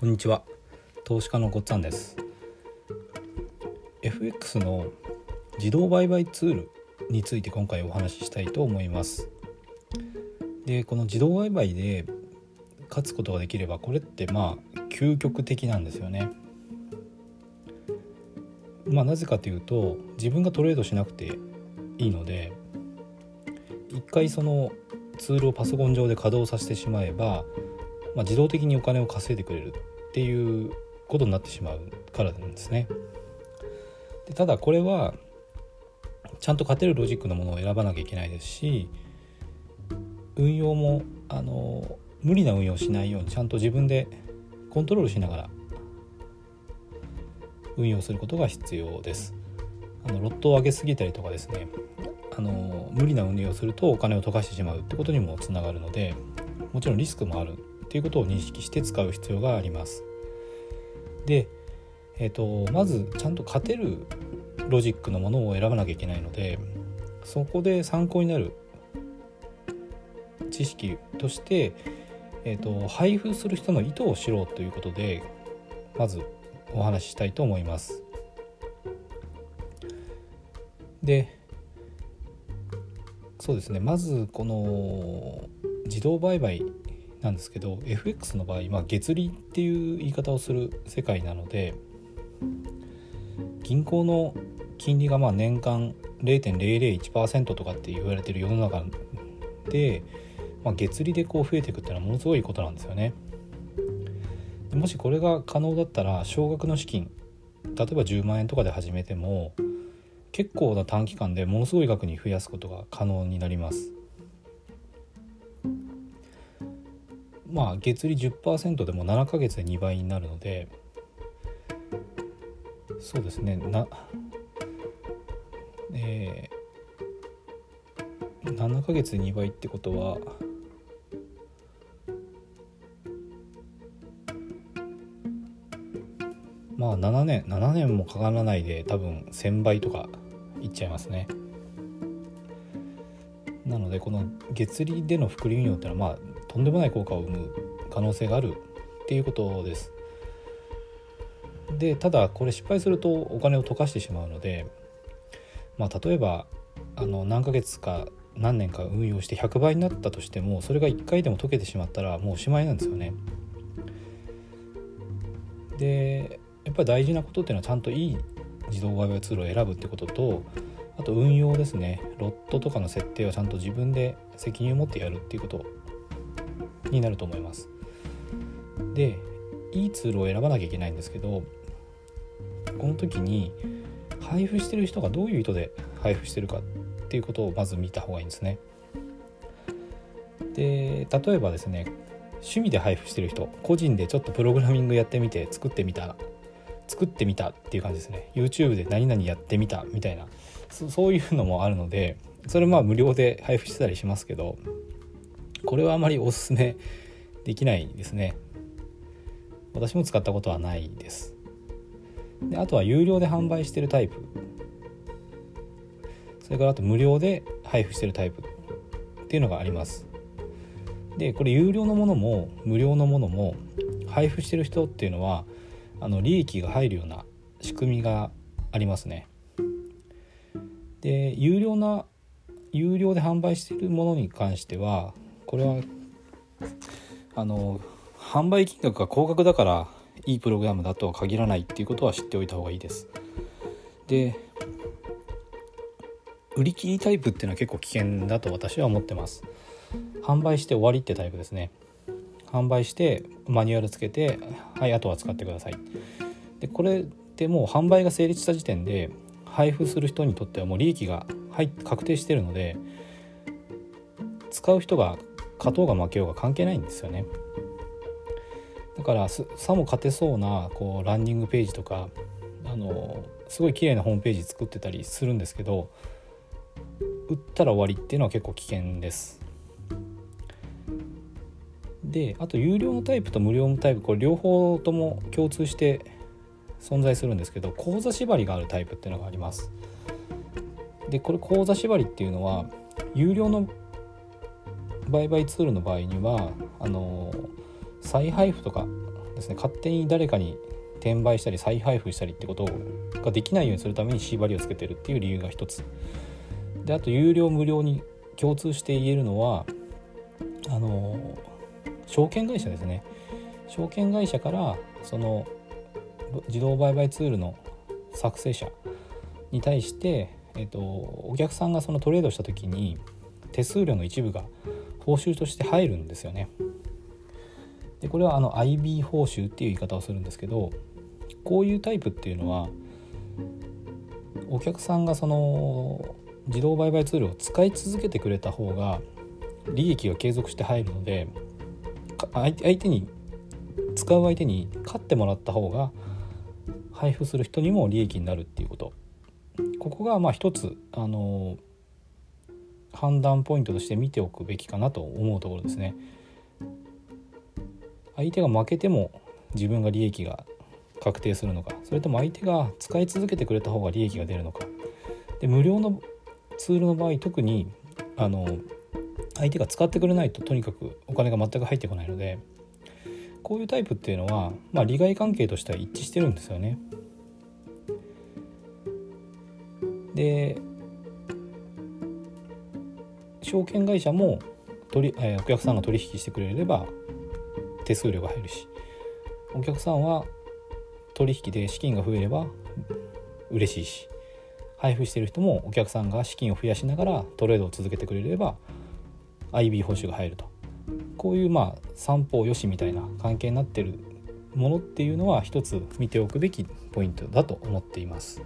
こんにちは。投資家のごっつぁんです。FX の自動売買ツールについて今回お話ししたいと思います。でこの自動売買で勝つことができればこれってまあ究極的なんですよね。まあなぜかというと自分がトレードしなくていいので一回そのツールをパソコン上で稼働させてしまえば、まあ、自動的にお金を稼いでくれるっていうことになってしまうからなんですね。でただこれはちゃんと勝てるロジックのものを選ばなきゃいけないですし運用もあの無理な運用しないようにちゃんと自分でコントロールしながら運用することが必要です。あのロットを上げすぎたりとかですねあの無理な運用をするとお金を溶かしてしまうってことにもつながるのでもちろんリスクもあるっていうことを認識して使う必要があります。で、えーと、まずちゃんと勝てるロジックのものを選ばなきゃいけないのでそこで参考になる知識として、えーと、配布する人の意図を知ろうということでまずお話ししたいと思います。でそうですねまずこの自動売買なんですけど FX の場合、まあ、月利っていう言い方をする世界なので銀行の金利がまあ年間0.001%とかって言われてる世の中で、まあ、月利でこう増えていくっていうのはものすごいことなんですよね。もしこれが可能だったら少額の資金例えば10万円とかで始めても結構な短期間でものすごい額に増やすことが可能になります。まあ月利10%でも7ヶ月で2倍になるのでそうですね。なえー、7ヶ月で2倍ってことはまあ7年7年もかからないで多分1,000倍とかいっちゃいますね。なのでこの月利での複利運用ってのはまあとんでもない効果を生む可能性があるっていうことです。でただこれ失敗するとお金を溶かしてしまうので、まあ、例えばあの何ヶ月か何年か運用して100倍になったとしてもそれが1回でも溶けてしまったらもうおしまいなんですよね。でやっぱり大事なことっていうのはちゃんといい自動売買ツールを選ぶってこととあと運用ですねロットとかの設定をちゃんと自分で責任を持ってやるっていうことになると思います。でいいツールを選ばなきゃいけないんですけどこの時に配布してる人がどういう意図で配布してるかっていうことをまず見た方がいいんですね。で例えばですね趣味で配布してる人個人でちょっとプログラミングやってみて作ってみた作ってみたっていう感じですね YouTube で何々やってみたみたいなそういうのもあるのでそれまあ無料で配布してたりしますけどこれはあまりおすすめできないですね。私も使ったことはないです。であとは有料で販売してるタイプ。それからあと無料で配布してるタイプっていうのがあります。でこれ有料のものも無料のものも配布してる人っていうのはあの利益が入るような仕組みがありますね。で有料な有料で販売しているものに関してはこれはあの販売金額が高額だからいいプログラムだとは限らないっていうことは知っておいた方がいいです。で売り切りタイプっていうのは結構危険だと私は思ってます。販売して終わりってタイプですね。販売してマニュアルつけてはいあとは使ってください。でこれってもう販売が成立した時点で配布する人にとってはもう利益が確定してるので使う人が勝とうが負けようが関係ないんですよね。だからさも勝てそうなこうランニングページとかあのすごい綺麗なホームページ作ってたりするんですけど売ったら終わりっていうのは結構危険です。であと有料のタイプと無料のタイプこれ両方とも共通して存在するんですけど口座縛りがあるタイプっていうのがあります。でこれ口座縛りっていうのは有料の売買ツールの場合にはあの再配布とかですね勝手に誰かに転売したり再配布したりってことができないようにするために縛りをつけてるっていう理由が一つ。であと有料無料に共通して言えるのはあの証券会社ですね。証券会社からその自動売買ツールの作成者に対して、えーと、お客さんがそのトレードした時に手数料の一部が報酬として入るんですよね。でこれはあの IB 報酬っていう言い方をするんですけどこういうタイプっていうのはお客さんがその自動売買ツールを使い続けてくれた方が利益が継続して入るので相手に使う相手に勝ってもらった方が配布する人にも利益になるっていうことここがまあ一つあの判断ポイントとして見ておくべきかなと思うところですね。相手が負けても自分が利益が確定するのかそれとも相手が使い続けてくれた方が利益が出るのかで無料のツールの場合特にあの相手が使ってくれないととにかくお金が全く入ってこないのでこういうタイプっていうのは、まあ、利害関係としては一致してるんですよね。で証券会社も取り、えお客さんが取引してくれれば手数料が入るしお客さんは取引で資金が増えれば嬉しいし配布してる人もお客さんが資金を増やしながらトレードを続けてくれれば IB 報酬が入るとこういうまあ三方よしみたいな関係になってるものっていうのは一つ見ておくべきポイントだと思っています。